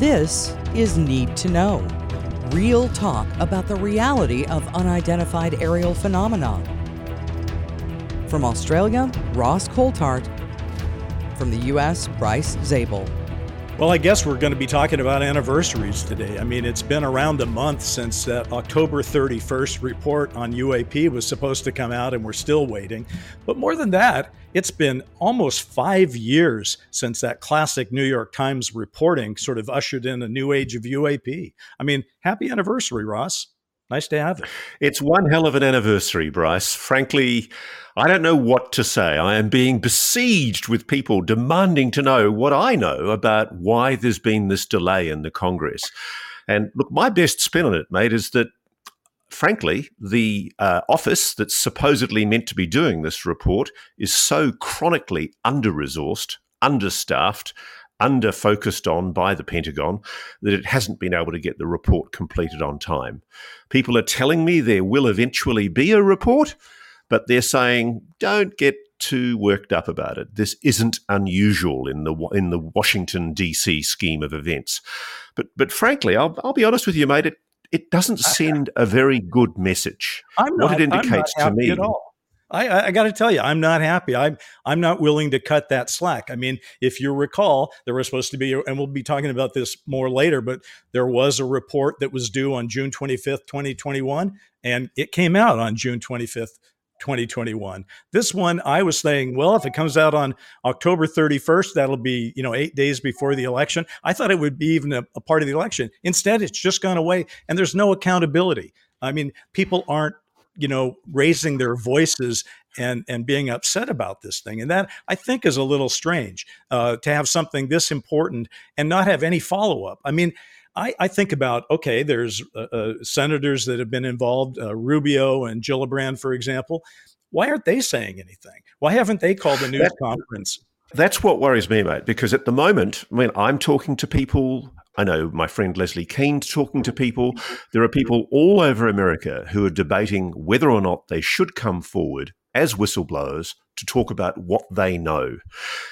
This is Need to Know. Real talk about the reality of unidentified aerial phenomena. From Australia, Ross Coulthart. From the U.S., Bryce Zabel. Well, I guess we're going to be talking about anniversaries today. I mean, it's been around a month since that October 31st report on UAP was supposed to come out, and we're still waiting. But more than that, it's been almost five years since that classic New York Times reporting sort of ushered in a new age of UAP. I mean, happy anniversary, Ross. Nice to have it. It's one hell of an anniversary, Bryce. Frankly, I don't know what to say. I am being besieged with people demanding to know what I know about why there's been this delay in the Congress. And look, my best spin on it, mate, is that frankly, the uh, office that's supposedly meant to be doing this report is so chronically under resourced, understaffed, under focused on by the Pentagon that it hasn't been able to get the report completed on time. People are telling me there will eventually be a report, but they're saying don't get too worked up about it. This isn't unusual in the in the Washington D.C. scheme of events. But but frankly, I'll, I'll be honest with you, mate. It it doesn't send a very good message. I'm not, what it indicates to me. I, I got to tell you, I'm not happy. I'm I'm not willing to cut that slack. I mean, if you recall, there was supposed to be, and we'll be talking about this more later, but there was a report that was due on June 25th, 2021, and it came out on June 25th, 2021. This one, I was saying, well, if it comes out on October 31st, that'll be, you know, eight days before the election. I thought it would be even a, a part of the election. Instead, it's just gone away and there's no accountability. I mean, people aren't you know raising their voices and and being upset about this thing and that i think is a little strange uh, to have something this important and not have any follow-up i mean I, I think about okay, there's uh, uh, senators that have been involved, uh, Rubio and Gillibrand, for example. Why aren't they saying anything? Why haven't they called a news conference? That's what worries me, mate. Because at the moment, I mean, I'm talking to people. I know my friend Leslie Kean's talking to people. There are people all over America who are debating whether or not they should come forward as whistleblowers to talk about what they know.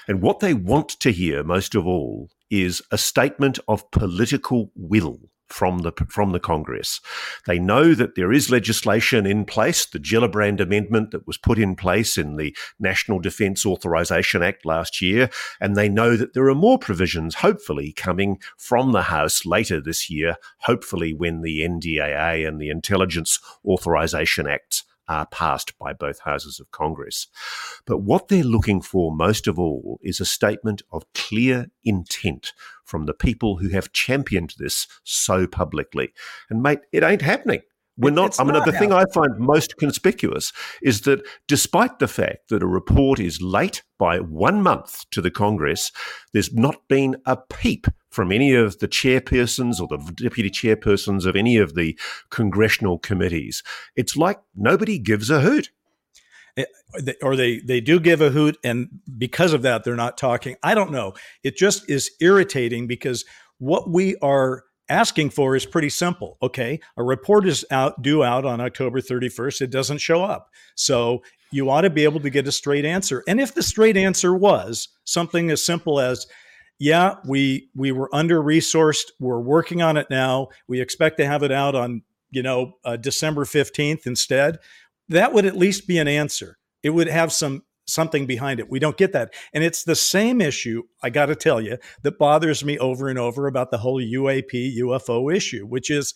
And what they want to hear most of all is a statement of political will from the from the Congress. They know that there is legislation in place, the Gillibrand Amendment that was put in place in the National Defense Authorization Act last year, and they know that there are more provisions, hopefully, coming from the House later this year. Hopefully, when the NDAA and the Intelligence Authorization Acts are passed by both houses of Congress. But what they're looking for most of all is a statement of clear intent from the people who have championed this so publicly. And mate, it ain't happening. We're not. It's I mean, not the thing I find most conspicuous is that despite the fact that a report is late by one month to the Congress, there's not been a peep from any of the chairpersons or the deputy chairpersons of any of the congressional committees. It's like nobody gives a hoot or they they do give a hoot and because of that they're not talking i don't know it just is irritating because what we are asking for is pretty simple. Okay, a report is out due out on October 31st. It doesn't show up. So you ought to be able to get a straight answer. And if the straight answer was something as simple as yeah, we we were under resourced. We're working on it now. We expect to have it out on you know uh, December fifteenth instead. That would at least be an answer. It would have some something behind it. We don't get that. And it's the same issue, I got to tell you, that bothers me over and over about the whole UAP UFO issue, which is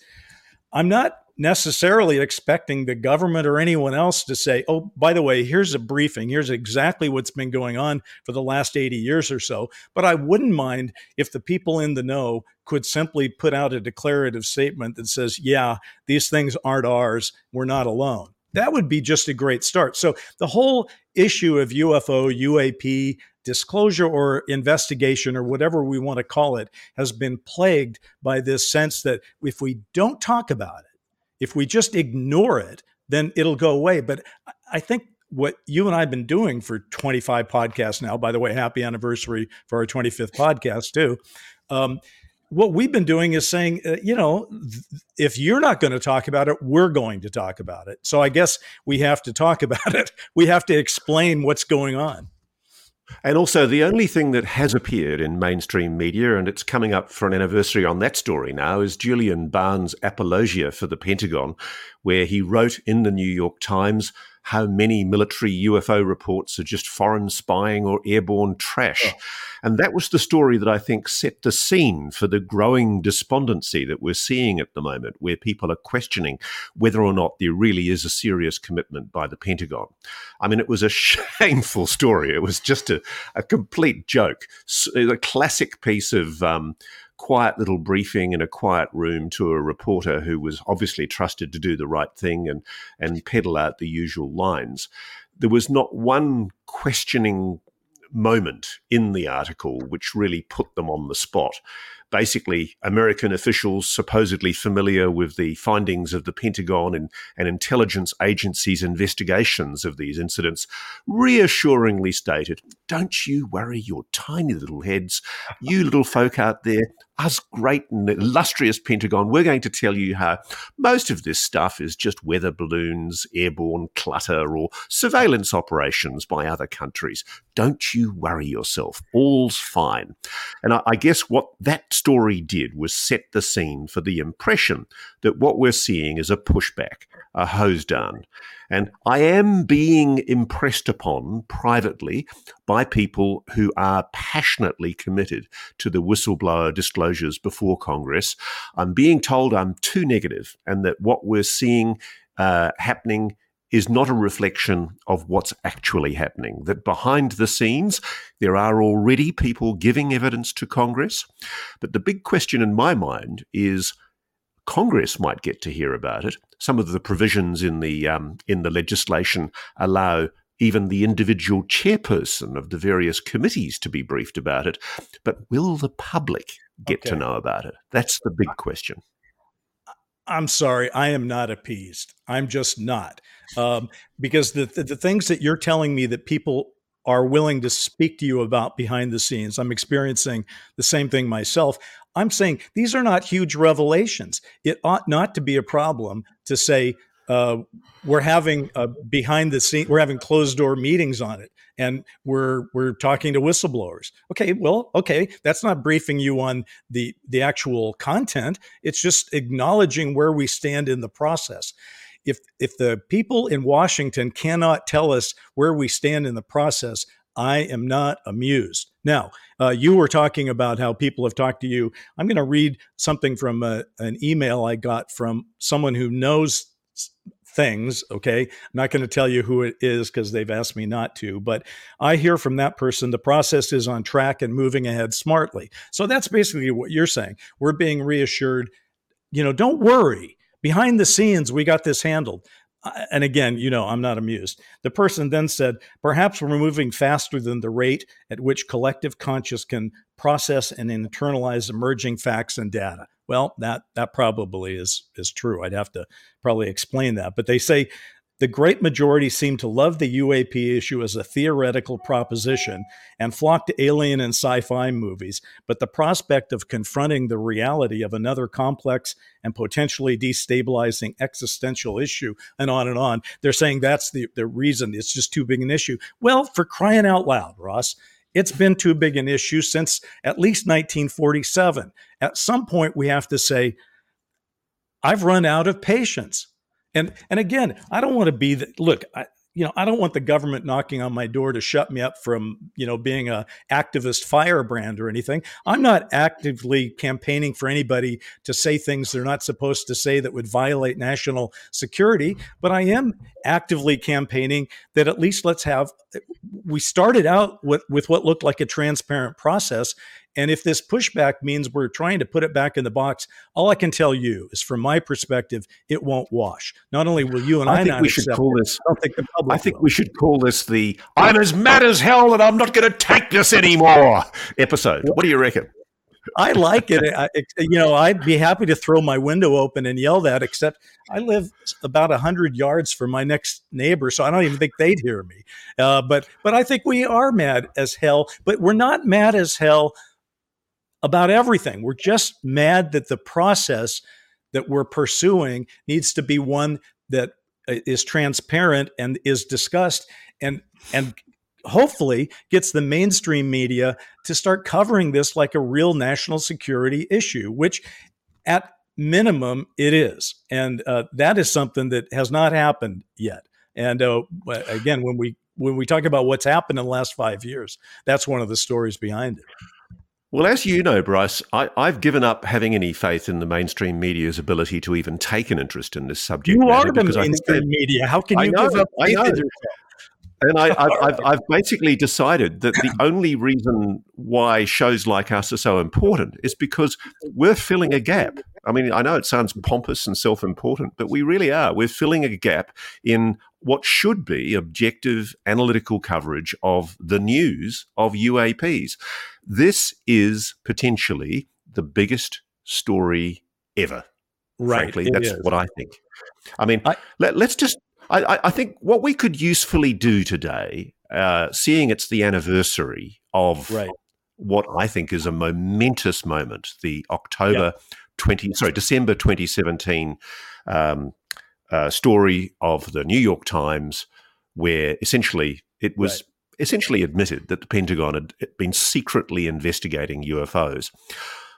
I'm not necessarily expecting the government or anyone else to say, oh, by the way, here's a briefing. Here's exactly what's been going on for the last 80 years or so. But I wouldn't mind if the people in the know could simply put out a declarative statement that says, yeah, these things aren't ours. We're not alone that would be just a great start. So the whole issue of UFO, UAP, disclosure or investigation or whatever we want to call it has been plagued by this sense that if we don't talk about it, if we just ignore it, then it'll go away. But I think what you and I have been doing for 25 podcasts now, by the way, happy anniversary for our 25th podcast, too. Um, what we've been doing is saying, uh, you know, th- if you're not going to talk about it, we're going to talk about it. So I guess we have to talk about it. We have to explain what's going on. And also, the only thing that has appeared in mainstream media, and it's coming up for an anniversary on that story now, is Julian Barnes' apologia for the Pentagon, where he wrote in the New York Times how many military UFO reports are just foreign spying or airborne trash. Oh. And that was the story that I think set the scene for the growing despondency that we're seeing at the moment, where people are questioning whether or not there really is a serious commitment by the Pentagon. I mean, it was a shameful story. It was just a, a complete joke, a classic piece of. Um, quiet little briefing in a quiet room to a reporter who was obviously trusted to do the right thing and, and peddle out the usual lines. There was not one questioning moment in the article which really put them on the spot basically American officials supposedly familiar with the findings of the Pentagon and, and intelligence agencies' investigations of these incidents reassuringly stated, Don't you worry your tiny little heads, you little folk out there us great and illustrious Pentagon, we're going to tell you how most of this stuff is just weather balloons, airborne clutter, or surveillance operations by other countries. Don't you worry yourself. All's fine. And I, I guess what that story did was set the scene for the impression that what we're seeing is a pushback, a hose down. And I am being impressed upon privately by people who are passionately committed to the whistleblower disclosures before Congress. I'm being told I'm too negative and that what we're seeing uh, happening is not a reflection of what's actually happening. That behind the scenes, there are already people giving evidence to Congress. But the big question in my mind is Congress might get to hear about it. Some of the provisions in the um, in the legislation allow even the individual chairperson of the various committees to be briefed about it. But will the public get okay. to know about it? That's the big question. I'm sorry, I am not appeased. I'm just not. Um, because the, the, the things that you're telling me that people are willing to speak to you about behind the scenes, I'm experiencing the same thing myself. I'm saying these are not huge revelations. It ought not to be a problem to say uh, we're having behind the scene, we're having closed door meetings on it, and we're we're talking to whistleblowers. Okay, well, okay, that's not briefing you on the the actual content. It's just acknowledging where we stand in the process. If if the people in Washington cannot tell us where we stand in the process, I am not amused. Now, uh, you were talking about how people have talked to you. I'm going to read something from a, uh, an email I got from someone who knows things. Okay. I'm not going to tell you who it is because they've asked me not to, but I hear from that person the process is on track and moving ahead smartly. So that's basically what you're saying. We're being reassured, you know, don't worry. Behind the scenes, we got this handled and again, you know, I'm not amused. The person then said, perhaps we're moving faster than the rate at which collective conscious can process and internalize emerging facts and data. Well, that that probably is is true. I'd have to probably explain that. But they say the great majority seem to love the UAP issue as a theoretical proposition and flock to alien and sci fi movies, but the prospect of confronting the reality of another complex and potentially destabilizing existential issue, and on and on, they're saying that's the, the reason it's just too big an issue. Well, for crying out loud, Ross, it's been too big an issue since at least 1947. At some point, we have to say, I've run out of patience. And and again, I don't want to be the look. I, you know, I don't want the government knocking on my door to shut me up from, you know, being a activist firebrand or anything. I'm not actively campaigning for anybody to say things they're not supposed to say that would violate national security, but I am actively campaigning that at least let's have we started out with, with what looked like a transparent process and if this pushback means we're trying to put it back in the box, all I can tell you is from my perspective, it won't wash. Not only will you and I, I think we should call this. I think, I think we should call this the "I'm as mad as hell and I'm not going to take this anymore" episode. What do you reckon? I like it. I, you know, I'd be happy to throw my window open and yell that, except I live about a hundred yards from my next neighbor, so I don't even think they'd hear me. Uh, but, but I think we are mad as hell. But we're not mad as hell about everything. We're just mad that the process that we're pursuing needs to be one that uh, transparent and is discussed and and hopefully gets the mainstream media to start covering this like a real national security issue, which at minimum it is. And uh, that is something that has not happened yet. And uh, again, when we when we talk about what's happened in the last five years, that's one of the stories behind it. Well, as you know, Bryce, I, have given up having any faith in the mainstream media's ability to even take an interest in this subject. You are the mainstream media. How can you know, give up faith in yourself? And I, have I've basically decided that the only reason why shows like us are so important is because we're filling a gap. I mean, I know it sounds pompous and self important, but we really are. We're filling a gap in what should be objective analytical coverage of the news of UAPs. This is potentially the biggest story ever. Right. Frankly, that's is. what I think. I mean, I, let, us just I, I, think what we could usefully do today, uh, seeing it's the anniversary of right. what I think is a momentous moment, the October yeah. 20, sorry, December 2017 um, uh, story of the New York Times, where essentially it was right. essentially admitted that the Pentagon had been secretly investigating UFOs.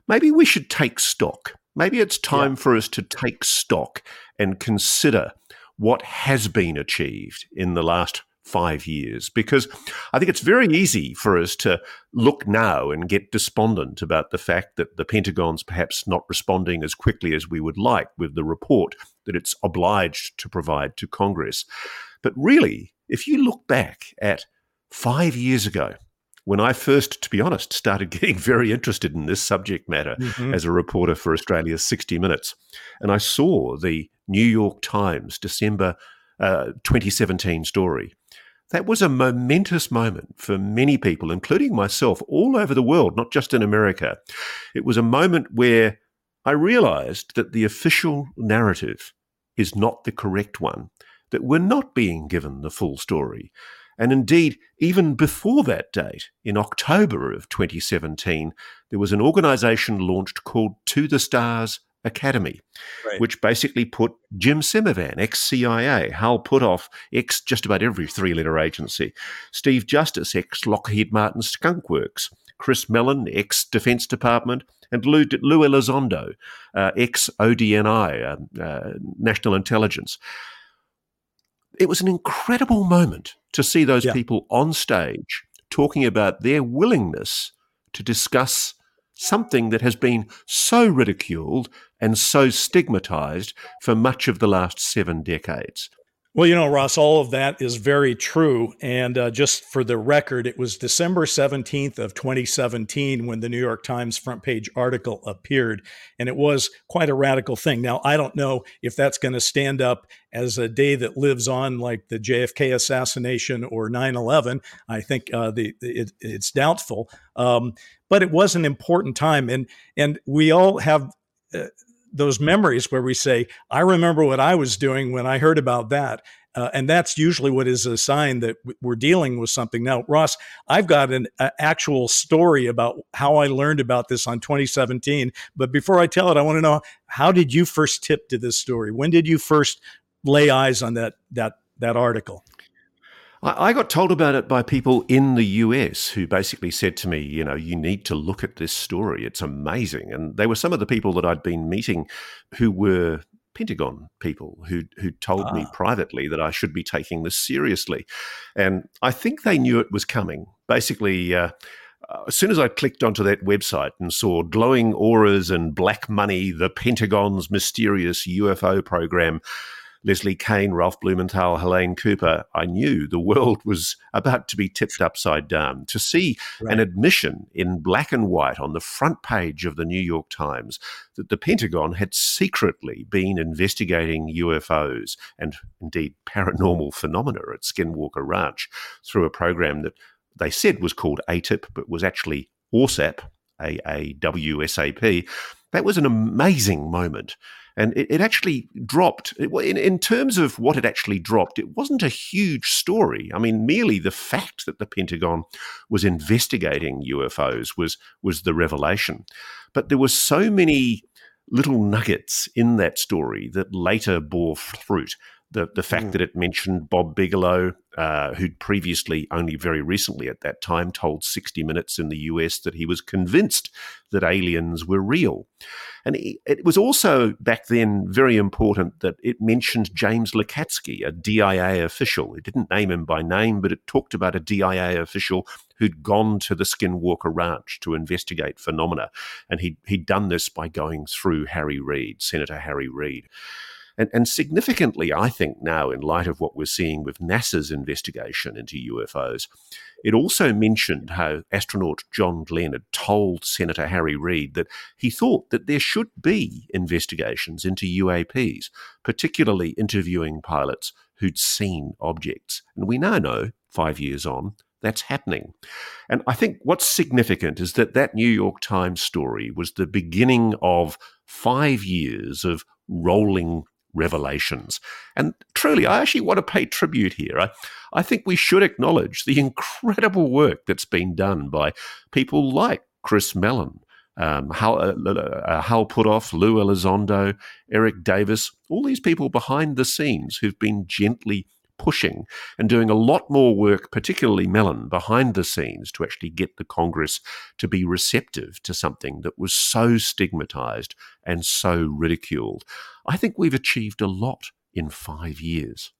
Maybe we should take stock. Maybe it's time yeah. for us to take stock and consider what has been achieved in the last five years because I think it's very easy for us to look now and get despondent about the fact that the Pentagon's perhaps not responding as quickly as we would like with the report that it's obliged to provide to Congress. But really, if you look back at five years ago, when I first, to be honest, started getting very interested in this subject matter mm-hmm. as a reporter for Australia's 60 Minutes, and I saw the New York Times December uh, 2017 story. That was a momentous moment for many people, including myself, all over the world, not just in America. It was a moment where I realized that the official narrative is not the correct one, that we're not being given the full story. And indeed, even before that date, in October of 2017, there was an organization launched called To the Stars Academy, right. which basically put Jim Semivan, ex CIA, Hal Puthoff, ex just about every three letter agency, Steve Justice, ex Lockheed Martin Skunk Works, Chris Mellon, ex Defense Department, and Lou, Lou Elizondo, uh, ex ODNI, uh, uh, National Intelligence. It was an incredible moment to see those yeah. people on stage talking about their willingness to discuss something that has been so ridiculed and so stigmatized for much of the last seven decades. Well, you know, Ross, all of that is very true. And uh, just for the record, it was December 17th of 2017 when the New York Times front page article appeared. And it was quite a radical thing. Now, I don't know if that's going to stand up as a day that lives on like the JFK assassination or 9 11. I think uh, the, it, it's doubtful. Um, but it was an important time. And, and we all have. Uh, those memories where we say, I remember what I was doing when I heard about that. Uh, and that's usually what is a sign that we're dealing with something. Now, Ross, I've got an actual story about how I learned about this on 2017. But before I tell it, I want to know how did you first tip to this story? When did you first lay eyes on that that that article? I got told about it by people in the US who basically said to me, you know, you need to look at this story. It's amazing. And they were some of the people that I'd been meeting who were Pentagon people who who told ah. me privately that I should be taking this seriously, and I think they knew it was coming. Basically, uh, uh as soon as I clicked onto that website and saw glowing auras and black money, the Pentagon's mysterious UFO program, Leslie Kean, Ralph Blumenthal, Helene Cooper, I knew the world was about to be tipped upside down. To see right. an admission in black and white on the front page of the New York Times that the Pentagon had secretly been investigating UFOs and indeed paranormal phenomena at Skinwalker Ranch through a program that they said was called AATIP, but was actually AAWSAP, A-A-W-S-A-P. That was an amazing moment. And it, it actually dropped. It, in, in terms of what it actually dropped, it wasn't a huge story. I mean, merely the fact that the Pentagon was investigating UFOs was, was the revelation. But there were so many little nuggets in that story that later bore fruit. The the fact mm. that it mentioned Bob Bigelow, uh, who'd previously, only very recently at that time, told 60 Minutes in the US that he was convinced that aliens were real. And it was also back then very important that it mentioned James Lacatski, a DIA official. It didn't name him by name, but it talked about a DIA official who'd gone to the Skinwalker Ranch to investigate phenomena. And he'd, he'd done this by going through Harry Reid, Senator Harry Reid. And, and significantly, I think now, in light of what we're seeing with NASA's investigation into UFOs, it also mentioned how astronaut John Glenn had told Senator Harry Reid that he thought that there should be investigations into UAPs, particularly interviewing pilots who'd seen objects. And we now know, five years on, that's happening. And I think what's significant is that that New York Times story was the beginning of five years of rolling revelations. And truly, I actually want to pay tribute here. I, I think we should acknowledge the incredible work that's been done by people like Chris Mellon, um, Hal, uh, uh, Hal Puthoff, Lou Elizondo, Eric Davis, all these people behind the scenes who've been gently pushing and doing a lot more work, particularly Mellon, behind the scenes to actually get the Congress to be receptive to something that was so stigmatized and so ridiculed. I think we've achieved a lot in five years.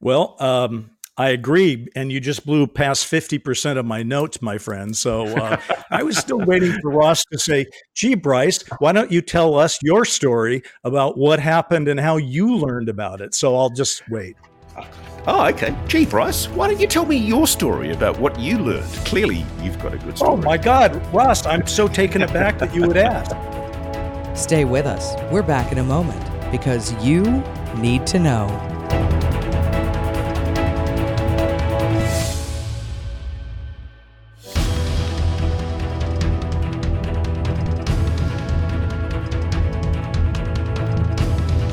Well, um, I agree. And you just blew past 50% of my notes, my friend. So uh, I was still waiting for Ross to say, gee, Bryce, why don't you tell us your story about what happened and how you learned about it? So I'll just wait. Oh, okay. Gee, Bryce, why don't you tell me your story about what you learned? Clearly, you've got a good oh, story. Oh, my God. Ross, I'm so taken aback that you would ask. Stay with us. We're back in a moment because you need to know.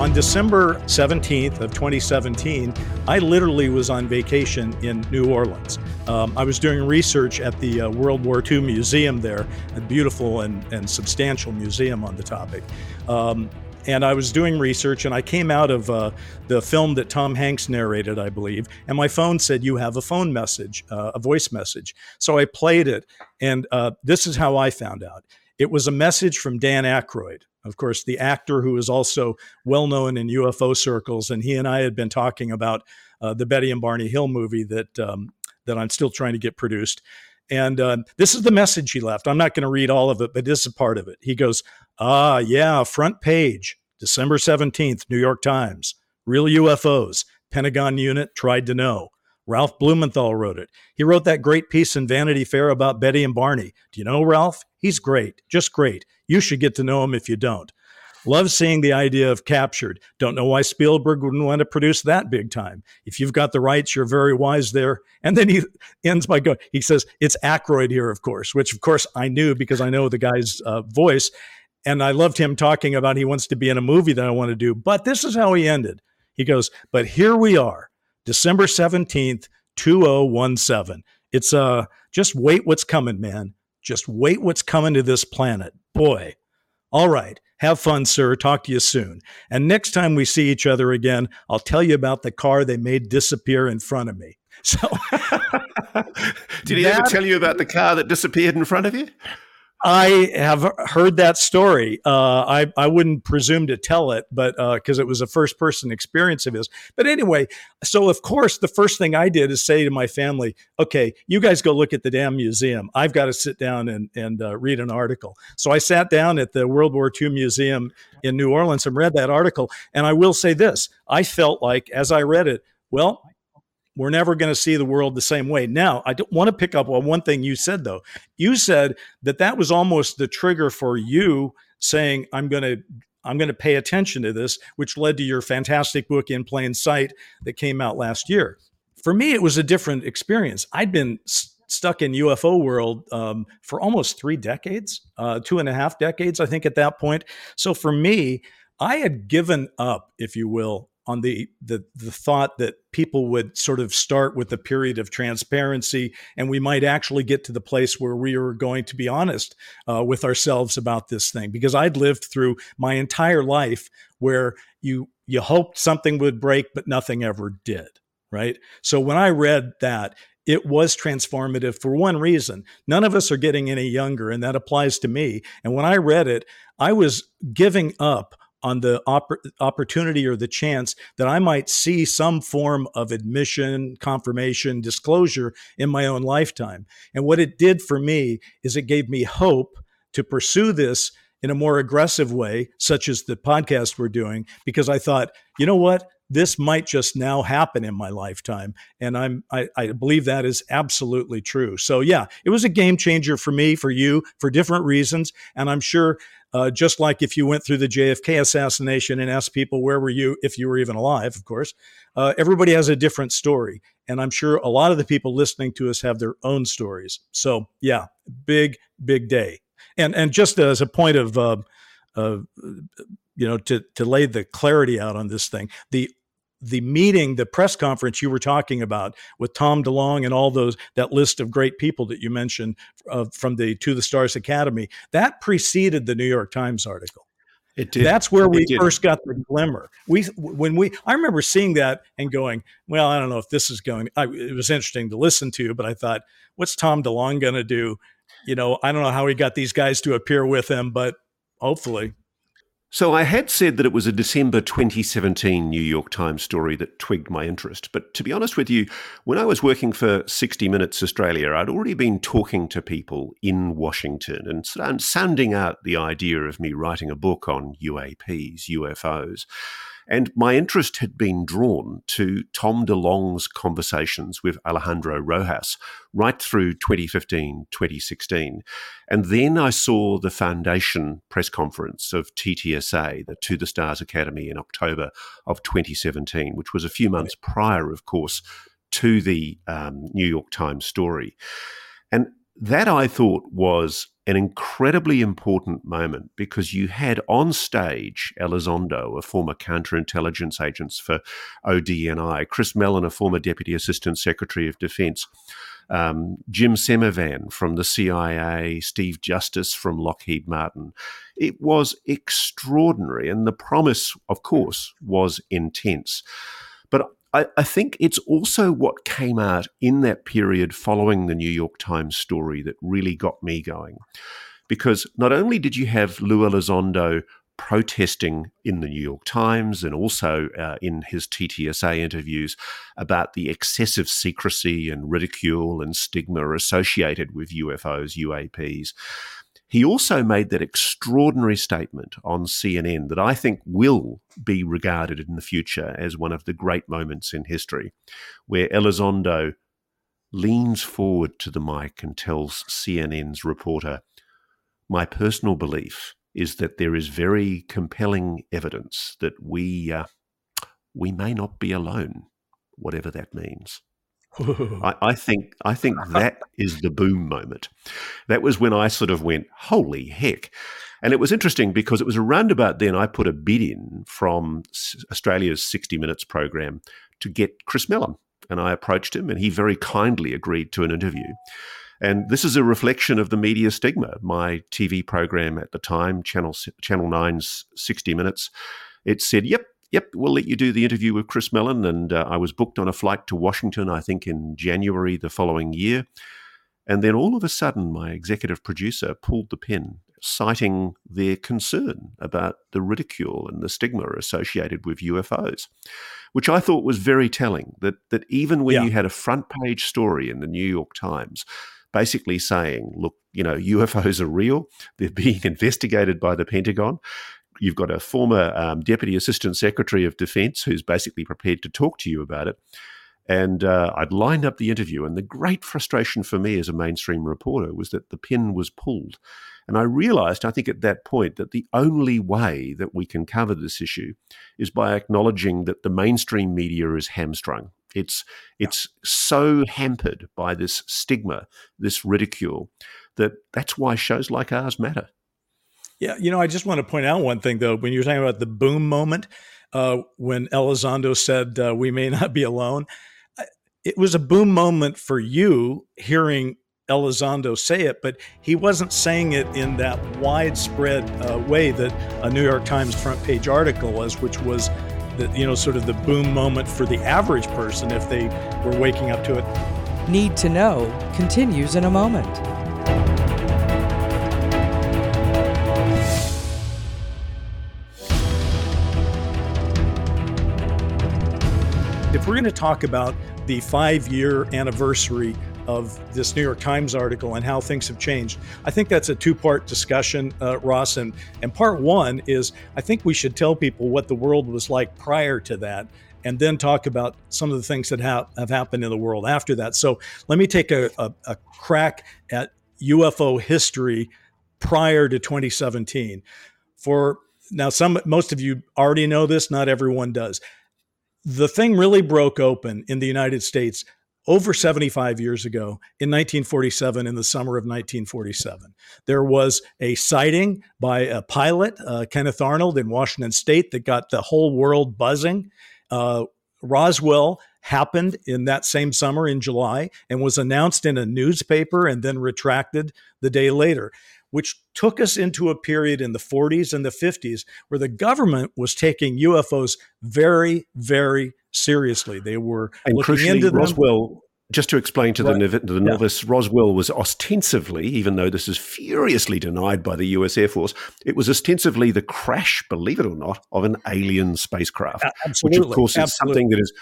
On December 17th of 2017, I literally was on vacation in New Orleans. Um, I was doing research at the uh, World War II Museum there, a beautiful and, and substantial museum on the topic. Um, and I was doing research, and I came out of uh, the film that Tom Hanks narrated, I believe, and my phone said, "You have a phone message, uh, a voice message." So I played it, and uh, this is how I found out. It was a message from Dan Aykroyd, of course, the actor who is also well known in UFO circles, and he and I had been talking about uh, the Betty and Barney Hill movie that um, that I'm still trying to get produced. And uh, this is the message he left. I'm not going to read all of it, but this is part of it. He goes, "Ah, yeah, front page, December 17th, New York Times. Real UFOs. Pentagon unit tried to know. Ralph Blumenthal wrote it. He wrote that great piece in Vanity Fair about Betty and Barney. Do you know Ralph? He's great, just great. You should get to know him if you don't. Love seeing the idea of captured. Don't know why Spielberg wouldn't want to produce that big time. If you've got the rights, you're very wise there. And then he ends by going, he says, it's Aykroyd here, of course, which of course I knew because I know the guy's uh, voice. And I loved him talking about he wants to be in a movie that I want to do. But this is how he ended. He goes, but here we are December 17th, 2017. It's uh just wait what's coming, man. Just wait what's coming to this planet. Boy. All right. Have fun, sir. Talk to you soon. And next time we see each other again, I'll tell you about the car they made disappear in front of me. So, did he that, ever tell you about the car that disappeared in front of you? I have heard that story. Uh, I I wouldn't presume to tell it, but because uh, it was a first person experience of his. But anyway, so of course the first thing I did is say to my family, "Okay, you guys go look at the damn museum. I've got to sit down and and uh, read an article." So I sat down at the World War II Museum in New Orleans and read that article. And I will say this: I felt like as I read it, well, we're never going to see the world the same way. Now, I want to pick up on one thing you said, though. You said that that was almost the trigger for you saying, I'm going to. I'm going to pay attention to this, which led to your fantastic book, In Plain Sight, that came out last year. For me, it was a different experience. I'd been stuck in UFO world um, for almost three decades, uh, two and a half decades, I think, at that point. So for me, I had given up, if you will, on the, the the thought that people would sort of start with a period of transparency and we might actually get to the place where we are going to be honest uh, with ourselves about this thing because i'd lived through my entire life where you you hoped something would break, but nothing ever did. Right. So when I read that, it was transformative for one reason. None of us are getting any younger, and that applies to me. And when I read it, I was giving up on the opp- opportunity or the chance that I might see some form of admission, confirmation, disclosure in my own lifetime. And what it did for me is it gave me hope to pursue this in a more aggressive way, such as the podcast we're doing, because I thought, you know what? This might just now happen in my lifetime. And I'm I, I believe that is absolutely true. So yeah, it was a game changer for me, for you, for different reasons. And I'm sure uh, just like if you went through the JFK assassination and asked people where were you if you were even alive, of course, uh, everybody has a different story, and I'm sure a lot of the people listening to us have their own stories. So yeah, big big day. And and just as a point of, uh, uh, you know, to to lay the clarity out on this thing, the the meeting, the press conference you were talking about with Tom DeLonge and all those that list of great people that you mentioned uh, from the To the Stars Academy, that preceded the New York Times article. It did. That's where we first got the glimmer. We when we I remember seeing that and going, well, I don't know if this is going. I, it was interesting to listen to, but I thought, what's Tom DeLonge going to do? You know, I don't know how he got these guys to appear with him, but hopefully. So I had said that it was a December 2017 New York Times story that twigged my interest. But to be honest with you, when I was working for 60 Minutes Australia, I'd already been talking to people in Washington and sounding out the idea of me writing a book on UAPs, UFOs. And my interest had been drawn to Tom DeLonge's conversations with Alejandro Rojas right through 2015, 2016. And then I saw the foundation press conference of TTSA, the To the Stars Academy, in October of 2017, which was a few months prior, of course, to the um, New York Times story. And that I thought was an incredibly important moment because you had on stage Elizondo, a former counterintelligence agent for ODNI, Chris Mellon, a former Deputy Assistant Secretary of Defense, um, Jim Semivan from the CIA, Steve Justice from Lockheed Martin. It was extraordinary, and the promise, of course, was intense. I, I, think it's also what came out in that period following the New York Times story that really got me going. Because not only did you have Lou Elizondo protesting in the New York Times and also uh, in his TTSA interviews about the excessive secrecy and ridicule and stigma associated with UFOs, UAPs. He also made that extraordinary statement on CNN that I think will be regarded in the future as one of the great moments in history, where Elizondo leans forward to the mic and tells CNN's reporter, My personal belief is that there is very compelling evidence that we, uh, we may not be alone, whatever that means. I, I, think I think that is the boom moment. That was when I sort of went, "Holy heck!" And it was interesting because it was around about then I put a bid in from Australia's 60 Minutes program to get Chris Mellon, and I approached him, and he very kindly agreed to an interview. And this is a reflection of the media stigma. My TV program at the time, Channel Channel 9's 60 Minutes, it said, "Yep, yep, we'll let you do the interview with Chris Mellon. And uh, I was booked on a flight to Washington, I think in January the following year. And then all of a sudden, my executive producer pulled the pin, citing their concern about the ridicule and the stigma associated with UFOs, which I thought was very telling. That that even when yeah. you had a front page story in the New York Times, basically saying, "Look, you know, UFOs are real; they're being investigated by the Pentagon you've got a former um, deputy assistant secretary of defense who's basically prepared to talk to you about it. And uh, I'd lined up the interview, and the great frustration for me as a mainstream reporter was that the pin was pulled. And I realized, I think at that point, that the only way that we can cover this issue is by acknowledging that the mainstream media is hamstrung. It's it's so hampered by this stigma, this ridicule, that that's why shows like ours matter. Yeah, you know, I just want to point out one thing though. When you're talking about the boom moment, uh, when Elizondo said uh, we may not be alone, it was a boom moment for you hearing Elizondo say it, but he wasn't saying it in that widespread uh, way that a New York Times front page article was, which was the, you know, sort of the boom moment for the average person if they were waking up to it. Need to Know continues in a moment. If we're going to talk about the five year anniversary of this New York Times article and how things have changed. I think that's a two part discussion, uh, Ross. And, and part one is I think we should tell people what the world was like prior to that and then talk about some of the things that ha- have happened in the world after that. So let me take a, a, a crack at UFO history prior to 2017. For now, some most of you already know this, not everyone does. The thing really broke open in the United States over 75 years ago in 1947 in the summer of 1947 there was a sighting by a pilot uh, kenneth arnold in washington state that got the whole world buzzing. Uh, roswell happened in that same summer in july and was announced in a newspaper and then retracted the day later which took us into a period in the 40s and the 50s where the government was taking UFOs very, very seriously. They were and looking into them. Roswell. Just to explain to right. the, the novice, yeah. Roswell was ostensibly, even though this is furiously denied by the US Air Force, it was ostensibly the crash, believe it or not, of an alien spacecraft. Absolutely. Which, of course, Absolutely. is something that is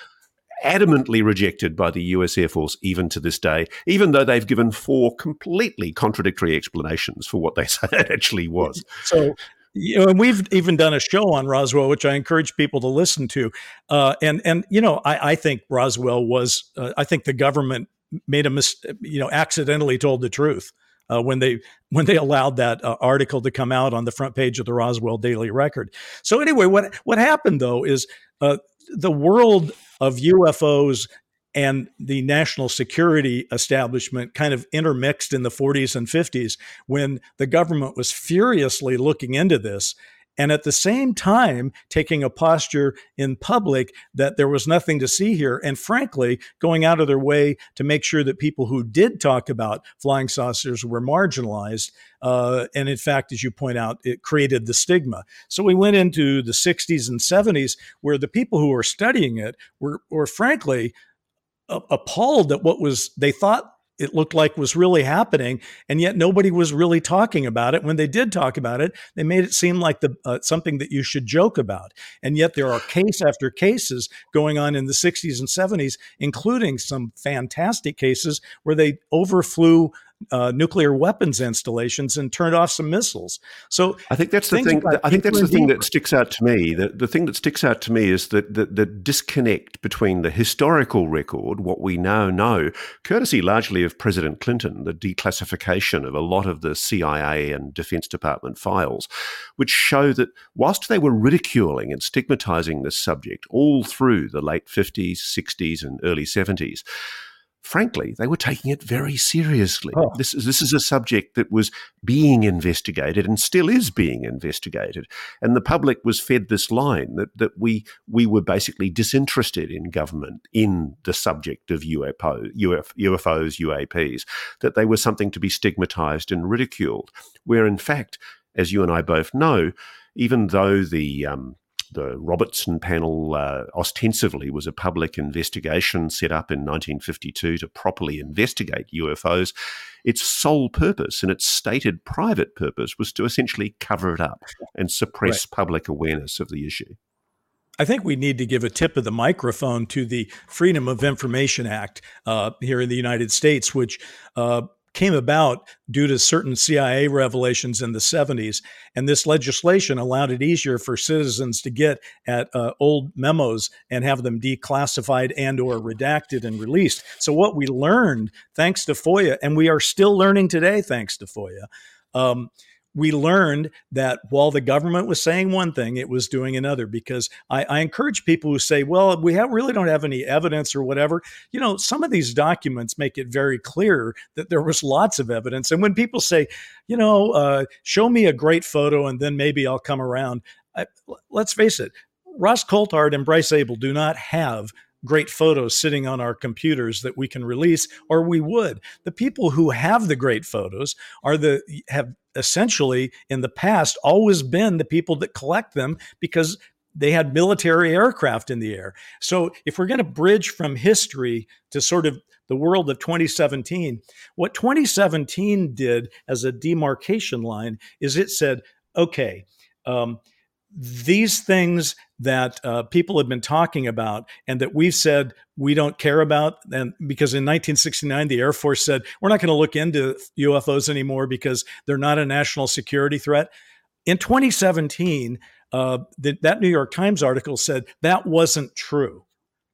adamantly rejected by the US Air Force even to this day, even though they've given four completely contradictory explanations for what they say it actually was. So, you know, and we've even done a show on Roswell, which I encourage people to listen to. Uh, and and you know, I, I think Roswell was. Uh, I think the government made a mis- you know accidentally told the truth. Uh, when they when they allowed that uh, article to come out on the front page of the Roswell Daily Record. So anyway, what what happened though is uh, the world of UFOs and the national security establishment kind of intermixed in the 40s and 50s when the government was furiously looking into this and at the same time taking a posture in public that there was nothing to see here and frankly going out of their way to make sure that people who did talk about flying saucers were marginalized uh, and in fact as you point out it created the stigma. So we went into the 60s and 70s where the people who were studying it were, were frankly appalled at what was they thought it looked like was really happening, and yet nobody was really talking about it. When they did talk about it, they made it seem like the uh, something that you should joke about. And yet there are case after cases going on in the 60s and 70s, including some fantastic cases where they overflew uh, nuclear weapons installations and turned off some missiles. So I think that's the thing. I think that's the thing that sticks out to me. The, the thing that sticks out to me is that the, the disconnect between the historical record, what we now know, courtesy largely of President Clinton, the declassification of a lot of the CIA and Defense Department files, which show that whilst they were ridiculing and stigmatizing this subject all through the late 50s, 60s, and early 70s, frankly, they were taking it very seriously. Oh. This is this is a subject that was being investigated and still is being investigated, and the public was fed this line that that we we were basically disinterested in government in the subject of UFO, Uf, UFOs, UAPs, that they were something to be stigmatized and ridiculed. Where in fact, as you and I both know, even though the um, the Robertson panel uh, ostensibly was a public investigation set up in 1952 to properly investigate UFOs. Its sole purpose and its stated private purpose was to essentially cover it up and suppress right. public awareness of the issue. I think we need to give a tip of the microphone to the Freedom of Information Act uh, here in the United States, which uh, came about due to certain CIA revelations in the 70s. And this legislation allowed it easier for citizens to get at uh, old memos and have them declassified and or redacted and released. So what we learned thanks to FOIA, and we are still learning today thanks to FOIA, um, we learned that while the government was saying one thing, it was doing another. Because I, I, encourage people who say, well, we have, really don't have any evidence or whatever. You know, some of these documents make it very clear that there was lots of evidence. And when people say, you know, uh, show me a great photo and then maybe I'll come around, I, let's face it, Ross Coulthart and Bryce Zabel do not have great photos sitting on our computers that we can release or we would the people who have the great photos are the have essentially in the past always been the people that collect them because they had military aircraft in the air. So if we're going to bridge from history to sort of the world of 2017, what 2017 did as a demarcation line is it said, okay, um, these things that uh, people have been talking about and that we've said we don't care about and because in 1969 the air force said we're not going to look into ufos anymore because they're not a national security threat. In 2017 uh, the, that new york times article said that wasn't true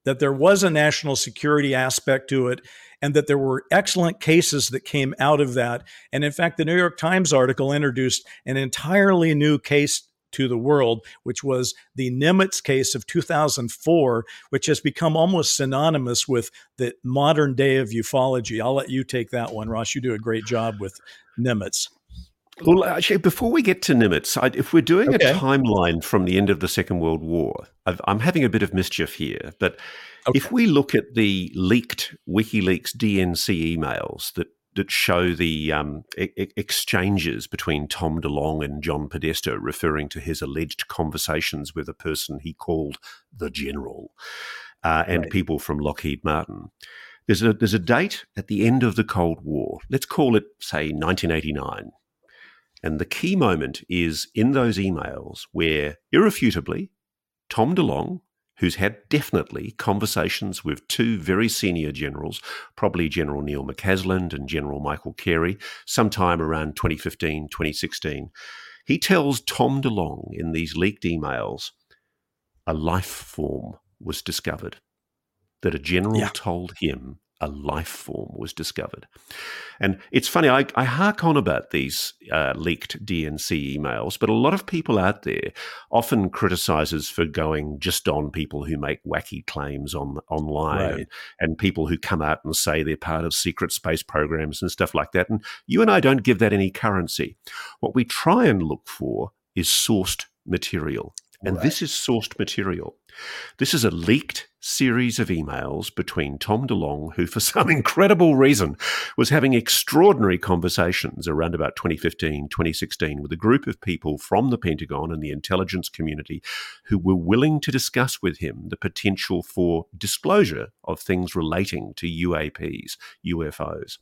that there was a national security aspect to it and that there were excellent cases that came out of that. And in fact the new york times article introduced an entirely new case to the world, which was the Nimitz case of 2004, which has become almost synonymous with the modern day of ufology. I'll let you take that one, Ross. You do a great job with Nimitz. Well, actually, before we get to Nimitz, I, if we're doing okay. a timeline from the end of the Second World War, i am having a bit of mischief here. But okay. if we look at the leaked WikiLeaks DNC emails that that show the um, e- exchanges between Tom DeLonge and John Podesta, referring to his alleged conversations with a person he called the General uh, and right. people from Lockheed Martin. There's a, there's a date at the end of the Cold War. Let's call it, say, 1989. And the key moment is in those emails where, irrefutably, Tom DeLonge who's had definitely conversations with two very senior generals, probably General Neil McCasland and General Michael Carey, sometime around 2015, 2016. He tells Tom DeLonge in these leaked emails a life form was discovered, that a general yeah. told him a life form was discovered. And it's funny, I, I hark on about these uh, leaked DNC emails, but a lot of people out there often criticizes for going just on people who make wacky claims on online right. and, and people who come out and say they're part of secret space programs and stuff like that. And you and I don't give that any currency. What we try and look for is sourced material. And right. this is sourced material. This is a leaked series of emails between Tom DeLonge, who for some incredible reason was having extraordinary conversations around about 2015, 2016 with a group of people from the Pentagon and the intelligence community who were willing to discuss with him the potential for disclosure of things relating to UAPs, UFOs.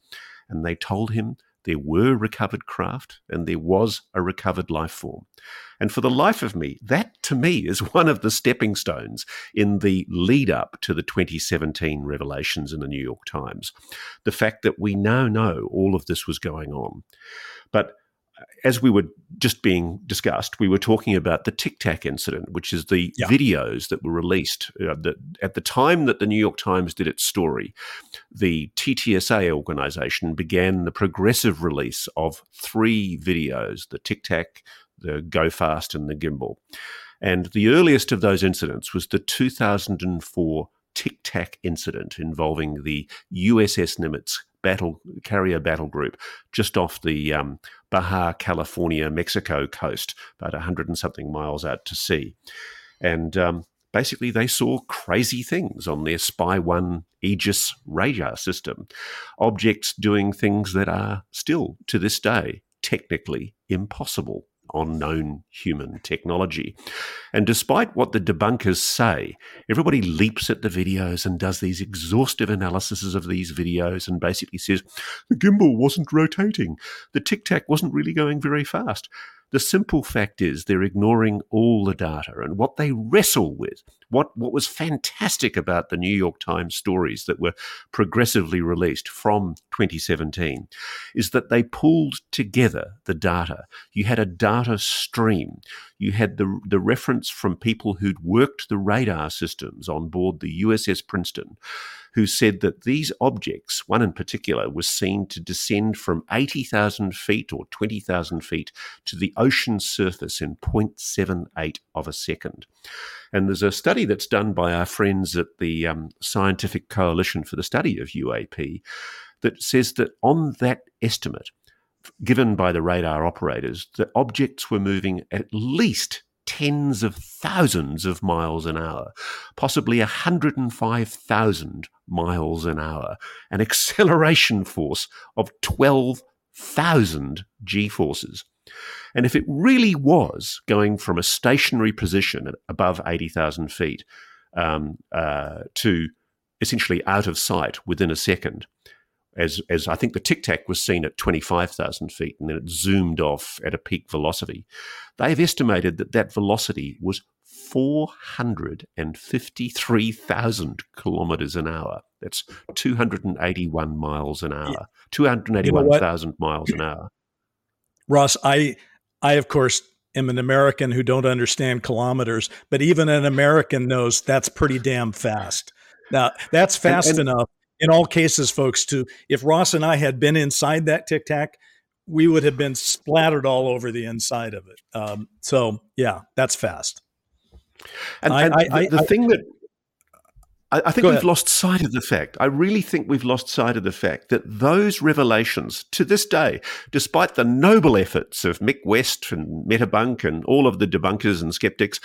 And they told him there were recovered craft and there was a recovered life form. And for the life of me, that to me is one of the stepping stones in the lead up to the 2017 revelations in the New York Times. The fact that we now know all of this was going on. But as we were just being discussed, we were talking about the Tic Tac incident, which is the yeah. videos that were released uh, that at the time that the New York Times did its story. The TTSA organization began the progressive release of three videos: the Tic Tac, the Go Fast, and the Gimbal. And the earliest of those incidents was the 2004 Tic Tac incident involving the USS Nimitz battle carrier battle group just off the um, Baja California, Mexico coast, about 100 and something miles out to sea. And um, basically, they saw crazy things on their Spy 1 Aegis radar system, objects doing things that are still, to this day, technically impossible on known human technology. And despite what the debunkers say, everybody leaps at the videos and does these exhaustive analyses of these videos and basically says the gimbal wasn't rotating, the tic tac wasn't really going very fast. The simple fact is they're ignoring all the data and what they wrestle with. What, what was fantastic about the New York Times stories that were progressively released from 2017 is that they pulled together the data. You had a data stream. You had the, the reference from people who'd worked the radar systems on board the USS Princeton who said that these objects, one in particular, was seen to descend from 80,000 feet or 20,000 feet to the ocean surface in 0.78 of a second. And there's a study that's done by our friends at the um, Scientific Coalition for the Study of UAP that says that on that estimate, given by the radar operators, the objects were moving at least tens of thousands of miles an hour, possibly 105,000 miles an hour, an acceleration force of 12,000 g forces. And if it really was going from a stationary position above 80,000 feet um, uh, to essentially out of sight within a second, as, as I think the Tic Tac was seen at 25,000 feet and then it zoomed off at a peak velocity, they've estimated that that velocity was 453,000 kilometers an hour. That's 281 miles an hour, 281,000 you know miles an hour. Ross, I, I of course am an American who don't understand kilometers, but even an American knows that's pretty damn fast. Now, that's fast and, and, enough in all cases, folks, to if Ross and I had been inside that tic tac, we would have been splattered all over the inside of it. Um, so, yeah, that's fast. And, I, and I, the, the I, thing that I, think we've ahead. lost sight of the fact. I really think we've lost sight of the fact that those revelations, to this day, despite the noble efforts of Mick West and Metabunk and all of the debunkers and skeptics,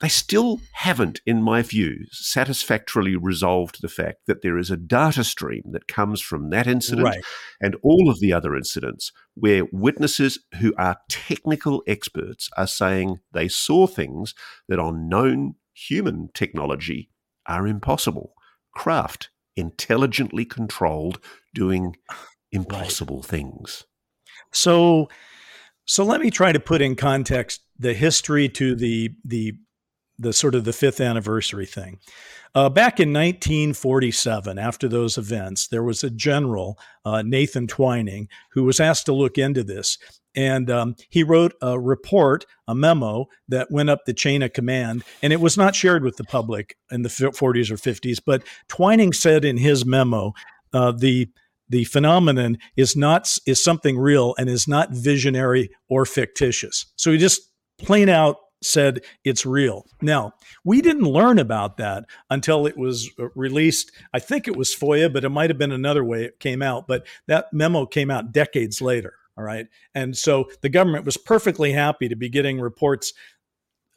they still haven't, in my view, satisfactorily resolved the fact that there is a data stream that comes from that incident right. and all of the other incidents where witnesses who are technical experts are saying they saw things that on known human technology are impossible. Craft, intelligently controlled, doing impossible right. things. So, so let me try to put in context the history to the the the sort of the fifth anniversary thing. Uh, back in 1947, after those events, there was a general, uh, Nathan Twining, who was asked to look into this. And um, he wrote a report, a memo that went up the chain of command, and it was not shared with the public in the 40s or 50s. But Twining said in his memo, uh, the the phenomenon is not is something real and is not visionary or fictitious. So he just plain out said it's real. Now, we didn't learn about that until it was uh, released. I think it was FOIA, but it might have been another way it came out. But that memo came out decades later. All right. And so the government was perfectly happy to be getting reports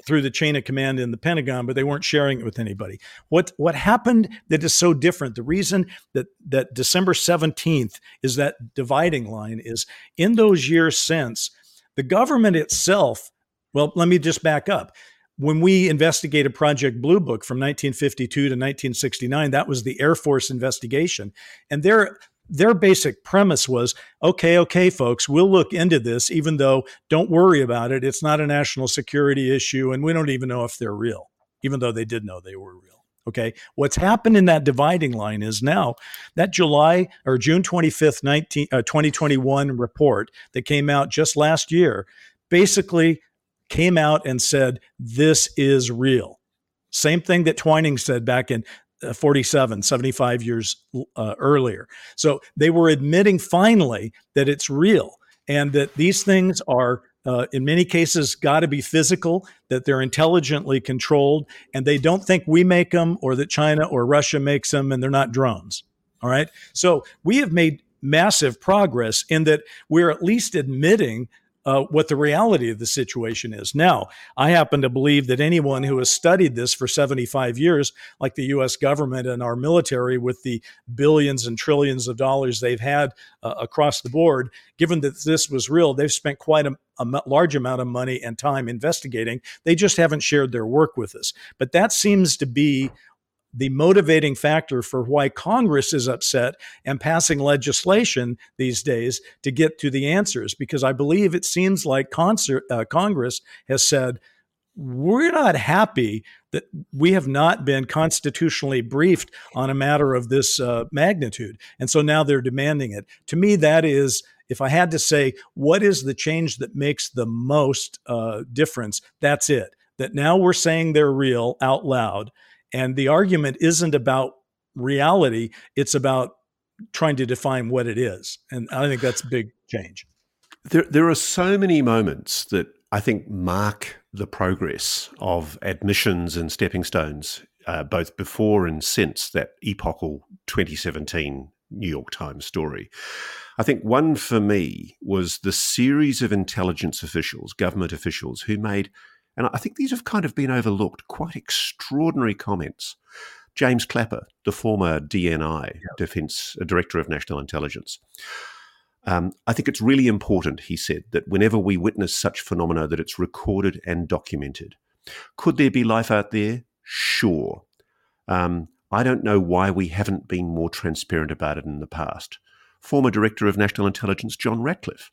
through the chain of command in the Pentagon, but they weren't sharing it with anybody. What what happened that is so different? The reason that that December 17th is that dividing line is in those years since, the government itself well, let me just back up. When we investigated Project Blue Book from 1952 to 1969, that was the Air Force investigation. And their their basic premise was okay, okay, folks, we'll look into this, even though don't worry about it. It's not a national security issue, and we don't even know if they're real, even though they did know they were real. Okay. What's happened in that dividing line is now that July or June 25th, 19, uh, 2021 report that came out just last year basically came out and said, This is real. Same thing that Twining said back in uh, 47, 75 years uh, earlier. So they were admitting finally that it's real and that these things are. Uh, in many cases, got to be physical, that they're intelligently controlled, and they don't think we make them or that China or Russia makes them, and they're not drones. All right. So we have made massive progress in that we're at least admitting uh, what the reality of the situation is. Now, I happen to believe that anyone who has studied this for 75 years, like the US government and our military, with the billions and trillions of dollars they've had uh, across the board, given that this was real, they've spent quite a, a large amount of money and time investigating. They just haven't shared their work with us. But that seems to be the motivating factor for why Congress is upset and passing legislation these days to get to the answers. Because I believe it seems like concert, uh, Congress has said, we're not happy that we have not been constitutionally briefed on a matter of this uh, magnitude. And so now they're demanding it. To me, that is, if I had to say, what is the change that makes the most uh, difference? That's it. That now we're saying they're real out loud and the argument isn't about reality, it's about trying to define what it is. And I think that's a big change. There, there are so many moments that I think mark the progress of admissions and stepping stones, uh, both before and since that epochal 2017 New York Times story. I think one for me was the series of intelligence officials, government officials, who made and I think these have kind of been overlooked, quite extraordinary comments. James Clapper, the former DNI, yeah. Defense uh, Director of National Intelligence. Um, I think it's really important, he said, that whenever we witness such phenomena, that it's recorded and documented. Could there be life out there? Sure. Um, I don't know why we haven't been more transparent about it in the past. Former Director of National Intelligence John Ratcliffe.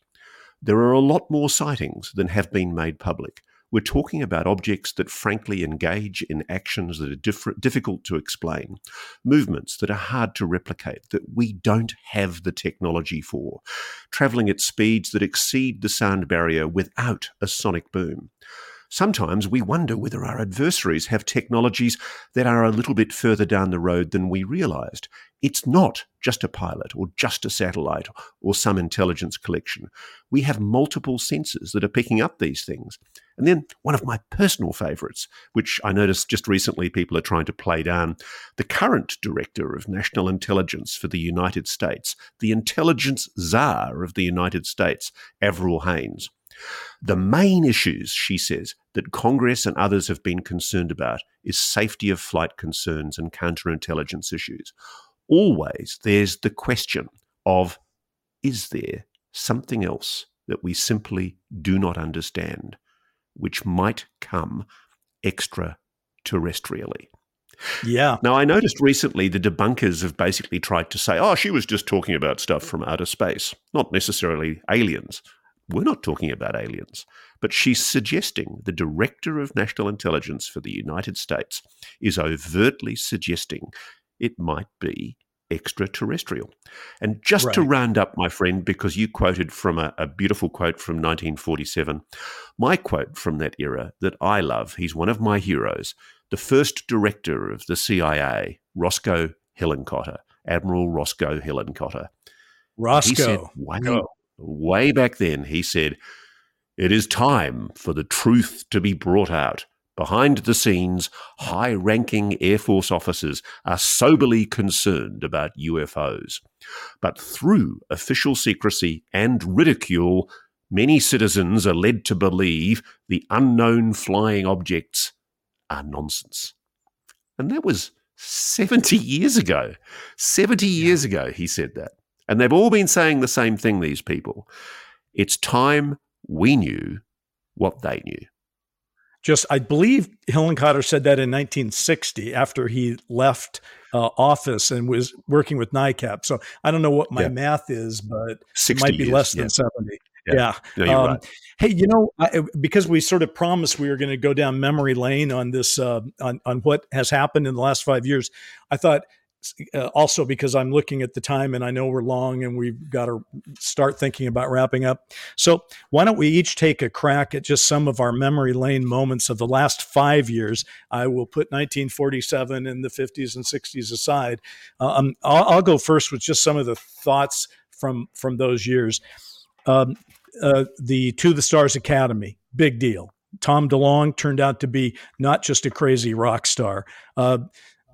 There are a lot more sightings than have been made public. We're talking about objects that frankly engage in actions that are diff- difficult to explain, movements that are hard to replicate, that we don't have the technology for, travelling at speeds that exceed the sound barrier without a sonic boom. Sometimes we wonder whether our adversaries have technologies that are a little bit further down the road than we realized. It's not just a pilot or just a satellite or some intelligence collection. We have multiple sensors that are picking up these things. And then one of my personal favorites, which I noticed just recently people are trying to play down, the current director of national intelligence for the United States, the intelligence czar of the United States, Avril Haines. The main issues, she says, that Congress and others have been concerned about is safety of flight concerns and counterintelligence issues. Always there's the question of is there something else that we simply do not understand, which might come extraterrestrially? Yeah. Now, I noticed recently the debunkers have basically tried to say, oh, she was just talking about stuff from outer space, not necessarily aliens. We're not talking about aliens, but she's suggesting the director of national intelligence for the United States is overtly suggesting it might be extraterrestrial. And just right. to round up, my friend, because you quoted from a, a, beautiful quote from 1947, my quote from that era that I love, he's one of my heroes, the first director of the CIA, Roscoe Hillenkotter, Admiral Roscoe Hillenkotter. Roscoe. Said, wow, way back then, he said, It is time for the truth to be brought out. Behind the scenes, high ranking Air Force officers are soberly concerned about UFOs. But through official secrecy and ridicule, many citizens are led to believe the unknown flying objects are nonsense. And that was 70 years ago. 70 years ago, he said that. And they've all been saying the same thing, these people. It's time we knew what they knew. Just, I believe Hillenkotter said that in 1960 after he left uh, office and was working with NICAP. So I don't know what my yeah. math is, but it might be years, less than yeah. 70. Yeah. yeah. No, um, right. Hey, you know, I, because we sort of promised we were going to go down memory lane on this, uh, on, on what has happened in the last five years, I thought uh, also because I'm looking at the time and I know we're long and we've got to start thinking about wrapping up. So, why don't we each take a crack at just some of our memory lane moments of the last five years? I will put 1947 and the 50s and 60s aside. Uh, um, I'll, I'll, go first with just some of the thoughts from from those years. Um, uh, the To the Stars Academy, big deal. Tom DeLonge turned out to be not just a crazy rock star. Uh,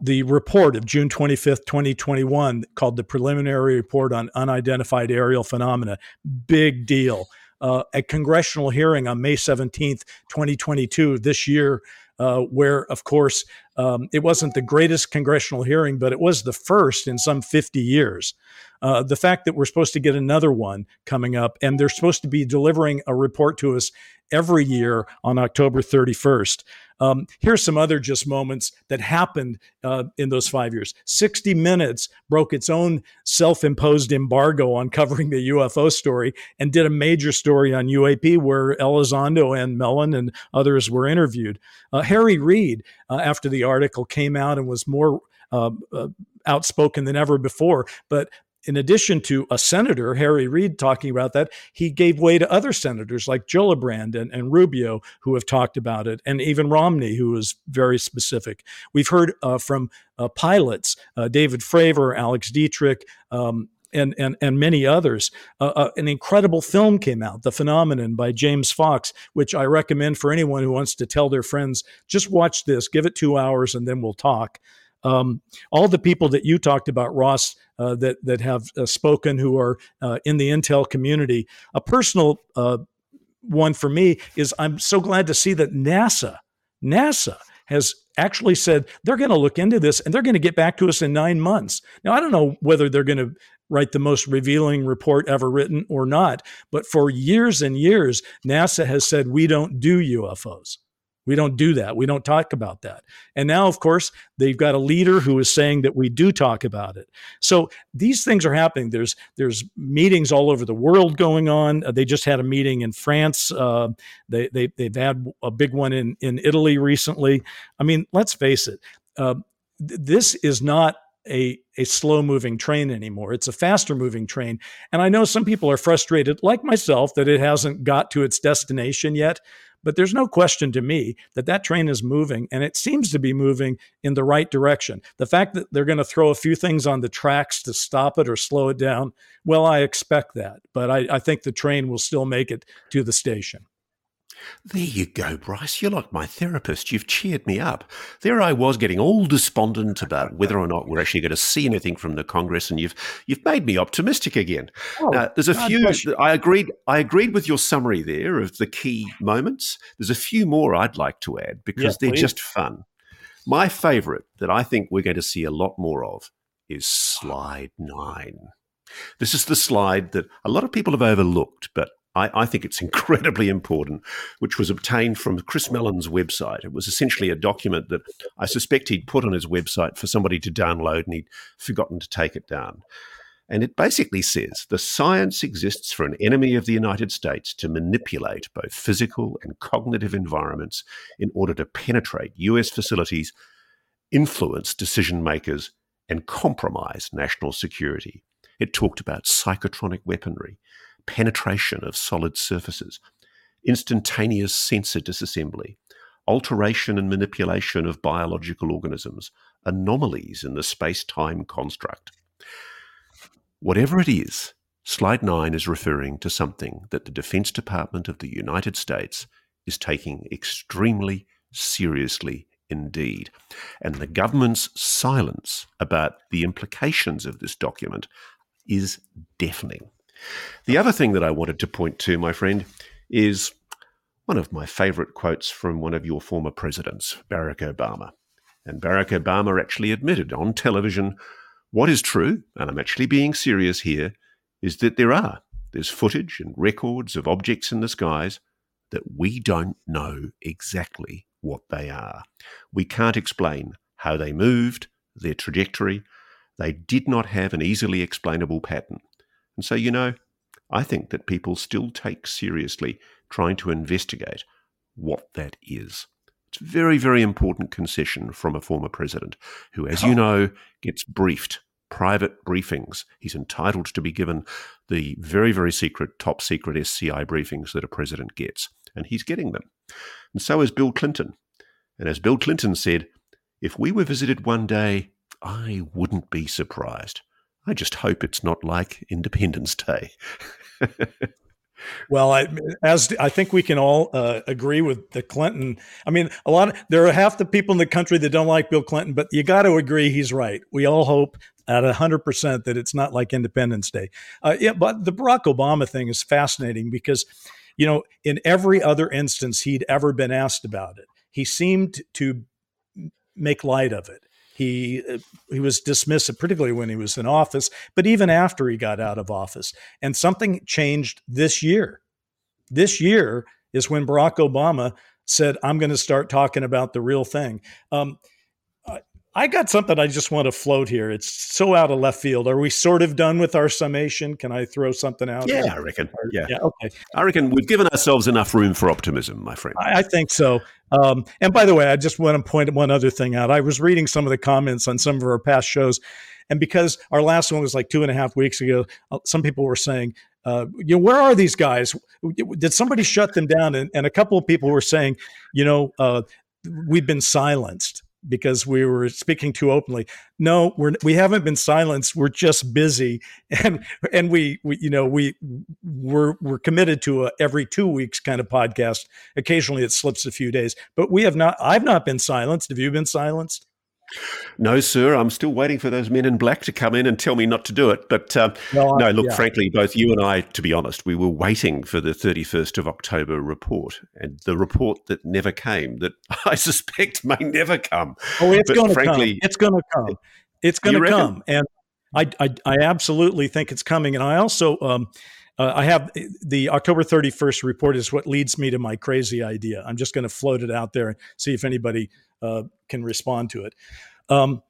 the report of June 25th, 2021, called the Preliminary Report on Unidentified Aerial Phenomena. Big deal. Uh, a congressional hearing on May 17th, 2022, this year, uh, where, of course, um, it wasn't the greatest congressional hearing, but it was the first in some 50 years. Uh, the fact that we're supposed to get another one coming up, and they're supposed to be delivering a report to us every year on October 31st. Um, here's some other just moments that happened uh, in those five years. 60 Minutes broke its own self imposed embargo on covering the UFO story and did a major story on UAP where Elizondo and Mellon and others were interviewed. Uh, Harry Reid, uh, after the article came out and was more uh, uh, outspoken than ever before. But in addition to a senator, Harry Reid, talking about that, he gave way to other senators like Gillibrand and, and Rubio who have talked about it, and even Romney, who was very specific. We've heard uh, from uh, pilots, uh, David Fravor, Alex Dietrich, um, and, and, and many others. Uh, uh, an incredible film came out, The Phenomenon by James Fox, which I recommend for anyone who wants to tell their friends just watch this, give it two hours, and then we'll talk. Um, all the people that you talked about, Ross, uh, that that have uh, spoken who are uh, in the Intel community. A personal uh, one for me is I'm so glad to see that NASA, NASA has actually said they're going to look into this and they're going to get back to us in nine months. Now I don't know whether they're going to write the most revealing report ever written or not. But for years and years, NASA has said we don't do UFOs. We don't do that. We don't talk about that. And now, of course, they've got a leader who is saying that we do talk about it. So these things are happening. There's there's meetings all over the world going on. Uh, they just had a meeting in France. Uh, they, they they've had a big one in in Italy recently. I mean, let's face it. Uh, th- this is not a, a slow moving train anymore. It's a faster moving train. And I know some people are frustrated, like myself, that it hasn't got to its destination yet. But there's no question to me that that train is moving and it seems to be moving in the right direction. The fact that they're going to throw a few things on the tracks to stop it or slow it down, well, I expect that. But I, I think the train will still make it to the station. There you go, Bryce. You're like my therapist. You've cheered me up. There I was getting all despondent about whether or not we're actually going to see anything from the Congress, and you've you've made me optimistic again. Oh, uh, there's a God few. I agreed. I agreed with your summary there of the key moments. There's a few more I'd like to add because they're just fun. My favourite that I think we're going to see a lot more of is slide nine. This is the slide that a lot of people have overlooked, but I, I, think it's incredibly important, which was obtained from Chris Mellon's website. It was essentially a document that I suspect he'd put on his website for somebody to download and he'd forgotten to take it down. And it basically says the science exists for an enemy of the United States to manipulate both physical and cognitive environments in order to penetrate US facilities, influence decision makers, and compromise national security. It talked about psychotronic weaponry, penetration of solid surfaces, instantaneous sensor disassembly, alteration and manipulation of biological organisms, anomalies in the space time construct. Whatever it is, slide 9 is referring to something that the Defense Department of the United States is taking extremely seriously indeed. And the government's silence about the implications of this document is deafening. The other thing that I wanted to point to, my friend, is one of my favorite quotes from one of your former presidents, Barack Obama. And Barack Obama actually admitted on television what is true, and I'm actually being serious here, is that there are. There's footage and records of objects in the skies that we don't know exactly what they are. We can't explain how they moved, their trajectory. They did not have an easily explainable pattern. And so, you know, I think that people still take seriously trying to investigate what that is. It's a very, very important concession from a former president who, as you oh. know, gets briefed, private briefings. He's entitled to be given the very, very secret, top secret SCI briefings that a president gets, and he's getting them. And so is Bill Clinton. And as Bill Clinton said, if we were visited one day, I wouldn't be surprised. I just hope it's not like Independence Day. well, I, as I think we can all uh, agree with the Clinton. I mean, a lot of, there are half the people in the country that don't like Bill Clinton, but you got to agree he's right. We all hope at hundred percent that it's not like Independence Day. Uh, yeah, but the Barack Obama thing is fascinating because, you know, in every other instance he'd ever been asked about it, he seemed to make light of it. He uh, he was dismissive, particularly when he was in office, but even after he got out of office. And something changed this year. This year is when Barack Obama said, "I'm going to start talking about the real thing." Um, I got something I just want to float here. It's so out of left field. Are we sort of done with our summation? Can I throw something out? Yeah, I reckon. Yeah. yeah. Okay. I reckon we've given ourselves enough room for optimism, my friend. I, I think so. Um, and by the way, I just want to point one other thing out. I was reading some of the comments on some of our past shows, and because our last one was like two and a half weeks ago, uh, some people were saying, uh, you know, where are these guys? Did somebody shut them down? And, and a couple of people were saying, you know, uh, we've been silenced because we were speaking too openly. No, we're we haven't been silenced. We're just busy, and and we, we you know we we're we're committed to a every two weeks kind of podcast. Occasionally, it slips a few days, but we have not. I've not been silenced. Have you been silenced? No, sir. I'm still waiting for those men in black to come in and tell me not to do it. But uh, no, no, look, yeah. frankly, both you and I, to be honest, we were waiting for the 31st of October report and the report that never came, that I suspect may never come. Oh, it's going to come. It's going to come. It's going to come. And I, I, I absolutely think it's coming, and I also um, uh, I have the October 31st report is what leads me to my crazy idea. I'm just going to float it out there and see if anybody uh, can respond to it. Um,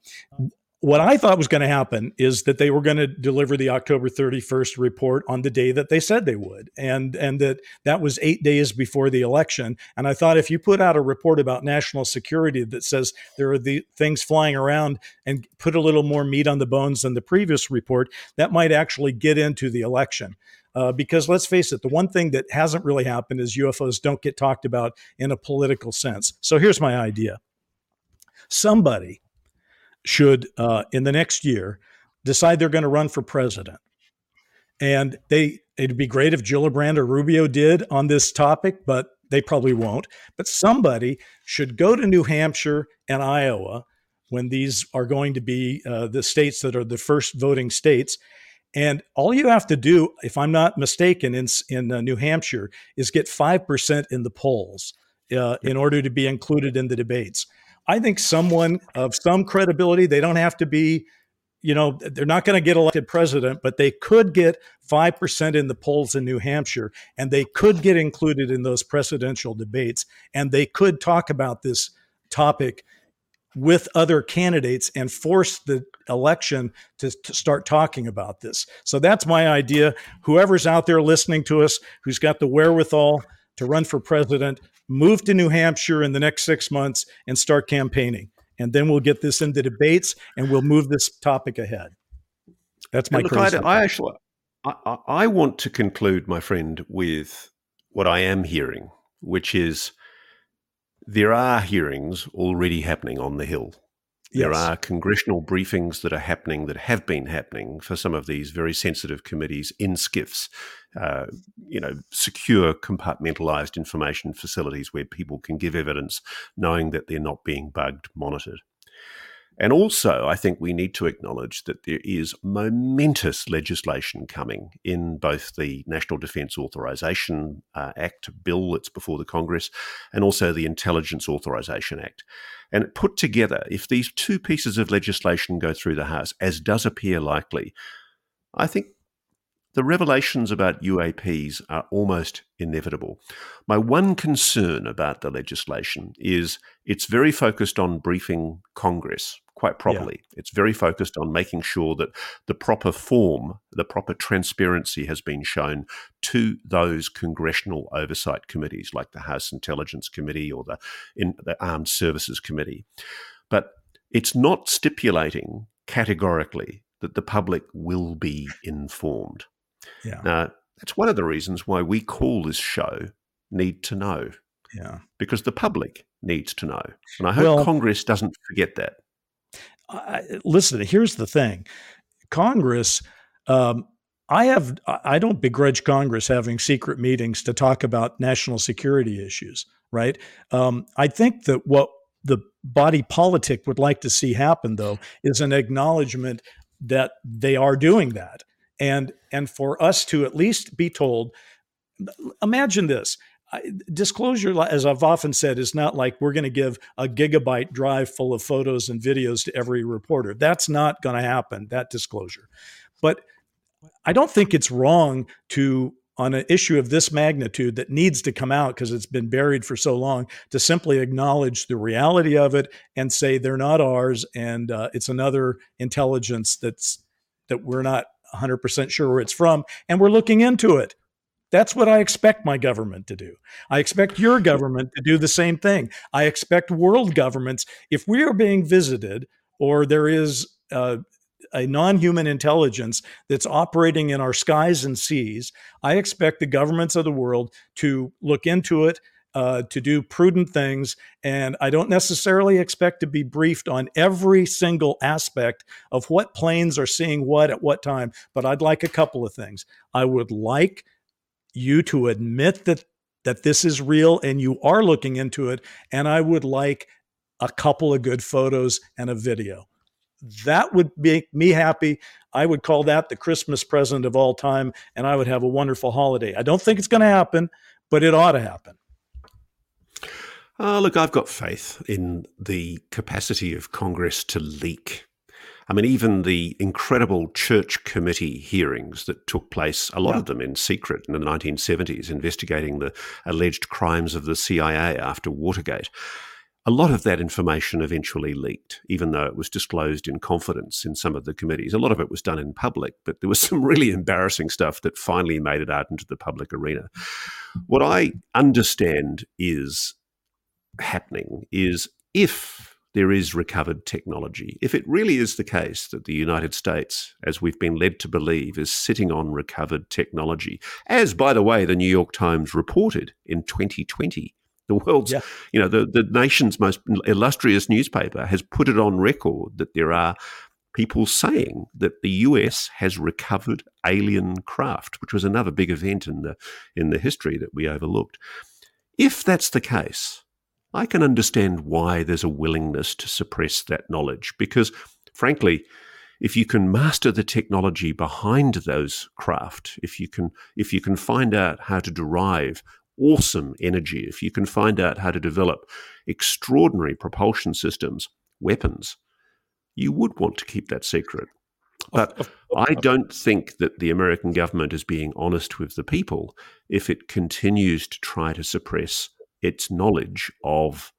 what I thought was going to happen is that they were going to deliver the October 31st report on the day that they said they would, and and that that was eight days before the election. And I thought if you put out a report about national security that says there are the things flying around and put a little more meat on the bones than the previous report, that might actually get into the election. Uh, because let's face it, the one thing that hasn't really happened is UFOs don't get talked about in a political sense. So here's my idea somebody should, uh, in the next year, decide they're going to run for president. And they, it'd be great if Gillibrand or Rubio did on this topic, but they probably won't. But somebody should go to New Hampshire and Iowa when these are going to be uh, the states that are the first voting states and all you have to do, if I'm not mistaken, in, in uh, New Hampshire, is get 5% in the polls uh, in order to be included in the debates. I think someone of some credibility, they don't have to be, you know, they're not going to get elected president, but they could get 5% in the polls in New Hampshire and they could get included in those presidential debates and they could talk about this topic with other candidates and force the election to, to, start talking about this. So that's my idea. Whoever's out there listening to us who's got the wherewithal to run for president, move to New Hampshire in the next six months and start campaigning. And then we'll get this into debates and we'll move this topic ahead. That's my look, I, I, actually I, I want to conclude, my friend, with what I am hearing, which is there are hearings already happening on the Hill. There yes. are congressional briefings that are happening that have been happening for some of these very sensitive committees in SCIFs, uh, you know, secure compartmentalized information facilities where people can give evidence knowing that they're not being bugged, monitored. And also, I think we need to acknowledge that there is momentous legislation coming in both the National Defence Authorisation uh, Act bill that's before the Congress and also the Intelligence Authorisation Act. And put together, if these two pieces of legislation go through the House, as does appear likely, I think the revelations about UAPs are almost inevitable. My one concern about the legislation is it's very focused on briefing Congress quite properly. Yeah. It's very focused on making sure that the proper form, the proper transparency has been shown to those congressional oversight committees like the House Intelligence Committee or the, in, the Armed Services Committee. But it's not stipulating categorically that the public will be informed. Yeah. Now, that's one of the reasons why we call this show Need to Know. Yeah. Because the public needs to know. And I hope well, Congress doesn't forget that. I, listen, here's the thing Congress, um, I have I don't begrudge Congress having secret meetings to talk about national security issues, right? Um, I think that what the body politic would like to see happen, though, is an acknowledgement that they are doing that, and and for us to at least be told. Imagine this: disclosure, as I've often said, is not like we're going to give a gigabyte drive full of photos and videos to every reporter. That's not going to happen, that disclosure. But I don't think it's wrong to, on an issue of this magnitude that needs to come out because it's been buried for so long, to simply acknowledge the reality of it and say they're not ours and uh, it's another intelligence that's that we're not 100% sure where it's from and we're looking into it that's what I expect my government to do. I expect your government to do the same thing. I expect world governments, if we are being visited or there is uh, a non human intelligence that's operating in our skies and seas, I expect the governments of the world to look into it. Uh, to do prudent things. And I don't necessarily expect to be briefed on every single aspect of what planes are seeing what at what time, but I'd like a couple of things. I would like you to admit that that this is real and you are looking into it and i would like a couple of good photos and a video that would make me happy i would call that the christmas present of all time and i would have a wonderful holiday i don't think it's going to happen but it ought to happen uh, look i've got faith in the capacity of congress to leak I mean, even the incredible church committee hearings that took place, a lot yeah. of them in secret in the 1970s, investigating the alleged crimes of the CIA after Watergate. A lot of that information eventually leaked, even though it was disclosed in confidence in some of the committees. A lot of it was done in public, but there was some really embarrassing stuff that finally made it out into the public arena. What I understand is happening is if there is recovered technology, if it really is the case that the United States, as we've been led to believe, is sitting on recovered technology, as by the way, the New York Times reported in 2020 the world's, yeah. you know, the, the nation's most illustrious newspaper has put it on record that there are people saying that the US has recovered alien craft, which was another big event in the in the history that we overlooked. If that's the case, I can understand why there's a willingness to suppress that knowledge because frankly, if you can master the technology behind those craft, if you can if you can find out how to derive awesome energy, if you can find out how to develop extraordinary propulsion systems, weapons, you would want to keep that secret. But I don't think that the American government is being honest with the people if it continues to try to suppress its knowledge of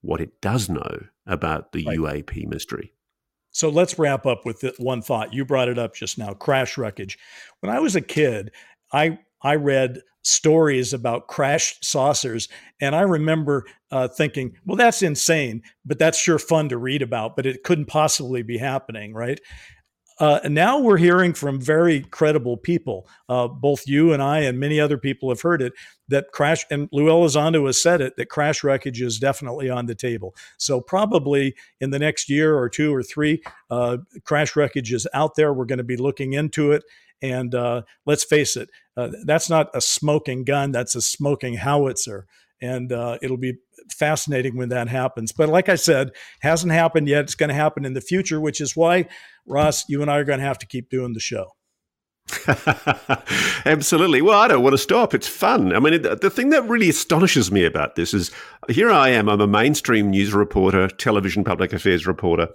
what it does know about the right. UAP mystery. So let's wrap up with one thought. You brought it up just now crash wreckage. When I was a kid, I I read stories about crashed saucers. And I remember uh, thinking, well, that's insane, but that's sure fun to read about, but it couldn't possibly be happening, right? Uh, now we're hearing from very credible people. Uh, both you and I and many other people have heard it that crash, and Lou Elizondo has said it that crash wreckage is definitely on the table. So probably in the next year or two or three, uh, crash wreckage is out there. We're going to be looking into it, and uh, let's face it, uh, that's not a smoking gun, that's a smoking howitzer. And uh, it'll be fascinating when that happens. But like I said, hasn't happened yet. It's going to happen in the future, which is why, Ross, you and I are going to have to keep doing the show. Absolutely. Well, I don't want to stop. It's fun. I mean, the thing that really astonishes me about this is here I am. I'm a mainstream news reporter, television public affairs reporter,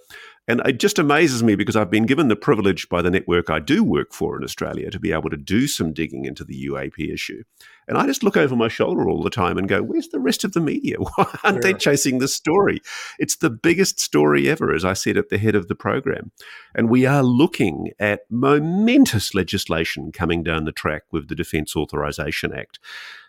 and it just amazes me because I've been given the privilege by the network I do work for in Australia to be able to do some digging into the UAP issue. And I just look over my shoulder all the time and go, where's the rest of the media? Why aren't they chasing this story? It's the biggest story ever, as I said at the head of the program. And we are looking at momentous legislation coming down the track with the Defence Authorisation Act.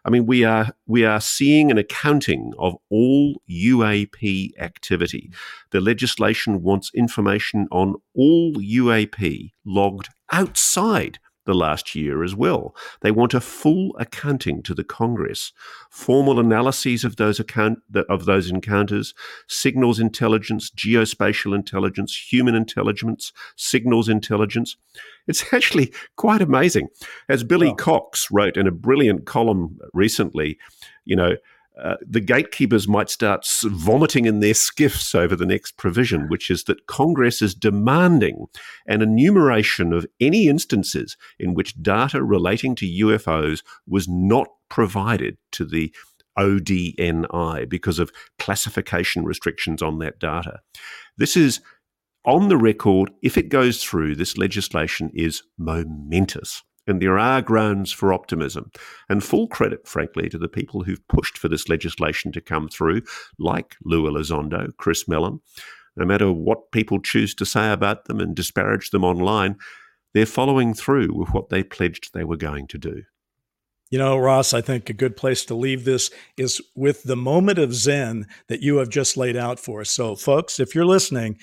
I mean, we are we are seeing an accounting of all UAP activity. The legislation wants information on all UAP logged outside the last year as well. They want a full accounting to the Congress, formal analyses of those account of those encounters, signals intelligence, geospatial intelligence, human intelligence, signals intelligence. It's actually quite amazing. As Billy Cox wrote in a brilliant column recently, you know, uh, the gatekeepers might start vomiting in their SCIFs over the next provision, which is that Congress is demanding an enumeration of any instances in which data relating to UFOs was not provided to the ODNI because of classification restrictions on that data. This is on the record. If it goes through, this legislation is momentous. And there are grounds for optimism. And full credit, frankly, to the people who've pushed for this legislation to come through, like Lou Elizondo, Chris Mellon. No matter what people choose to say about them and disparage them online, they're following through with what they pledged they were going to do. You know, Ross, I think a good place to leave this is with the moment of Zen that you have just laid out for us. So, folks, if you're listening,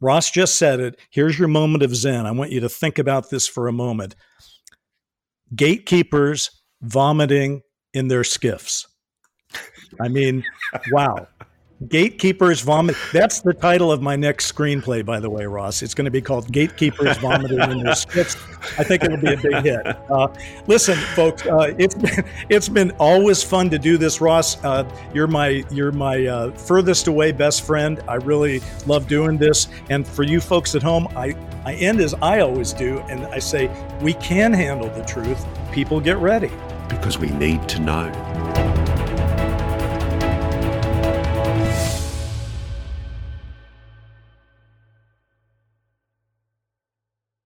Ross just said it. Here's your moment of Zen. I want you to think about this for a moment gatekeepers vomiting in their SCIFs. I mean, wow. Gatekeepers Vomit. That's the title of my next screenplay, by the way, Ross. It's going to be called Gatekeepers Vomiting in Their Skiffs. I think it'll be a big hit. Uh, listen, folks, uh, it's been it's been always fun to do this, Ross. Uh, you're my you're my uh, furthest away best friend. I really love doing this. And for you folks at home, I I end as I always do, and I say we can handle the truth. People get ready because we need to know.